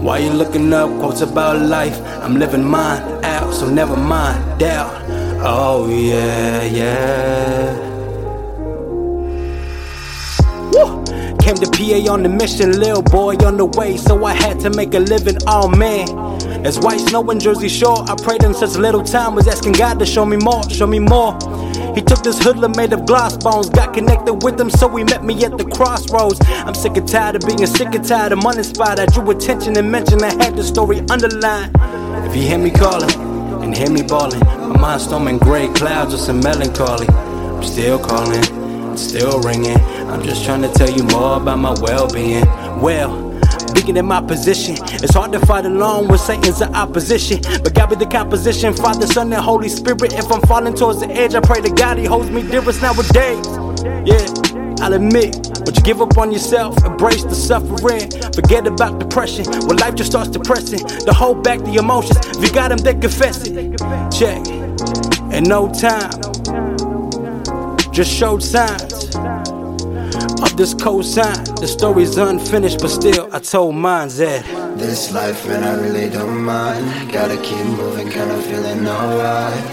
Why you looking up quotes about life? I'm living mine out, so never mind doubt. Oh yeah, yeah. Came to PA on the mission, little boy on the way, so I had to make a living. Oh man, there's white snow in Jersey Shore. I prayed in such little time, was asking God to show me more, show me more. He took this hoodlum made of glass bones, got connected with him, so he met me at the crossroads. I'm sick and tired of being sick and tired of uninspired. I drew attention and mentioned I had the story underlined. If you hear me calling and hear me bawling, my mind storming gray clouds with some melancholy. I'm still calling, still ringing. I'm just trying to tell you more about my well-being. Well. Being in my position, it's hard to fight alone when Satan's opposition. But God be the composition, Father, Son, and Holy Spirit. If I'm falling towards the edge, I pray to God He holds me dearest nowadays. Yeah, I'll admit, but you give up on yourself, embrace the suffering, forget about depression. When life just starts depressing, to hold back the emotions. If you got them, then confess it. Check. In no time, just showed signs of this cosign. The story's unfinished, but still, I told mine that. This life, man, I really don't mind. Gotta keep moving, kinda feeling alright.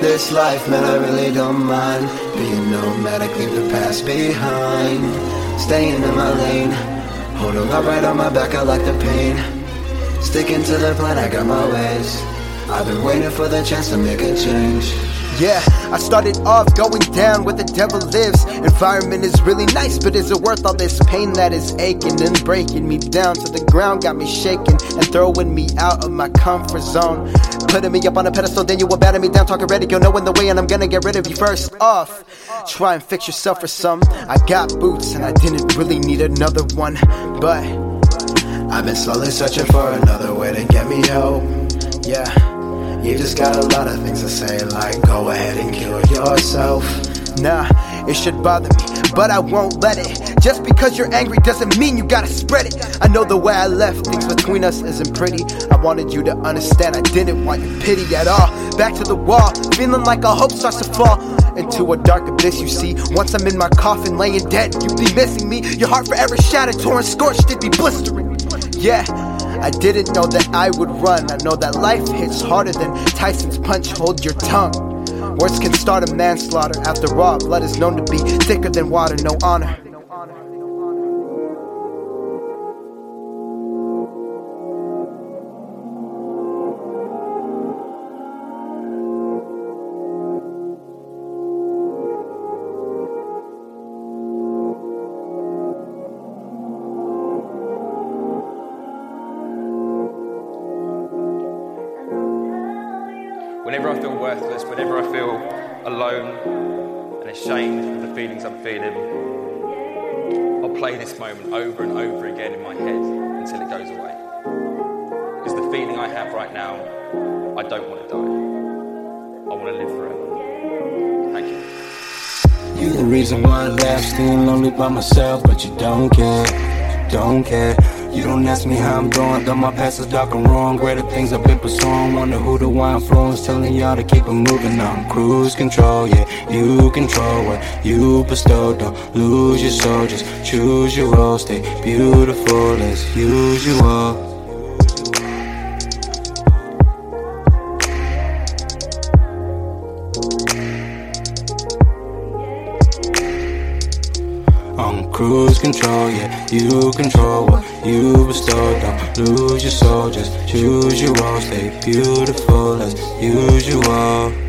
This life, man, I really don't mind. Being nomadic, leave the past behind. Staying in my lane. Holding up right on my back, I like the pain. Sticking to the plan, I got my ways. I've been waiting for the chance to make a change. Yeah, I started off going down where the devil lives. Environment is really nice, but is it worth all this pain that is aching and breaking me down to the ground? Got me shaking and throwing me out of my comfort zone. Putting me up on a pedestal, then you will batter me down, talking ready, you're knowing the way, and I'm gonna get rid of you first off. Try and fix yourself for some. I got boots, and I didn't really need another one, but I've been slowly searching for another way to get me hope. Yeah. You just got a lot of things to say, like go ahead and kill yourself. Nah, it should bother me, but I won't let it. Just because you're angry doesn't mean you gotta spread it. I know the way I left things between us isn't pretty. I wanted you to understand, I didn't want your pity at all. Back to the wall, feeling like a hope starts to fall into a dark abyss. You see, once I'm in my coffin laying dead, you'd be missing me. Your heart forever shattered, torn, scorched, it'd be blistering. Yeah. I didn't know that I would run. I know that life hits harder than Tyson's punch. Hold your tongue. Words can start a manslaughter. After all, blood is known to be thicker than water. No honor. Whenever I feel worthless, whenever I feel alone and ashamed of the feelings I'm feeling, I'll play this moment over and over again in my head until it goes away. Because the feeling I have right now, I don't want to die. I want to live forever. Thank you. You're the reason why I laugh, still lonely by myself, but you don't care, you don't care. You don't ask me how I'm doing, though my past is dark and wrong. Greater things I've been pursuing. Wonder who the wine influence, telling y'all to keep it moving. I'm cruise control, yeah. You control what you bestow. Don't lose your soul, just choose your role. Stay beautiful as usual. On cruise control, yeah, you control what you bestow. Don't lose your soul, just choose your role. Stay beautiful as usual.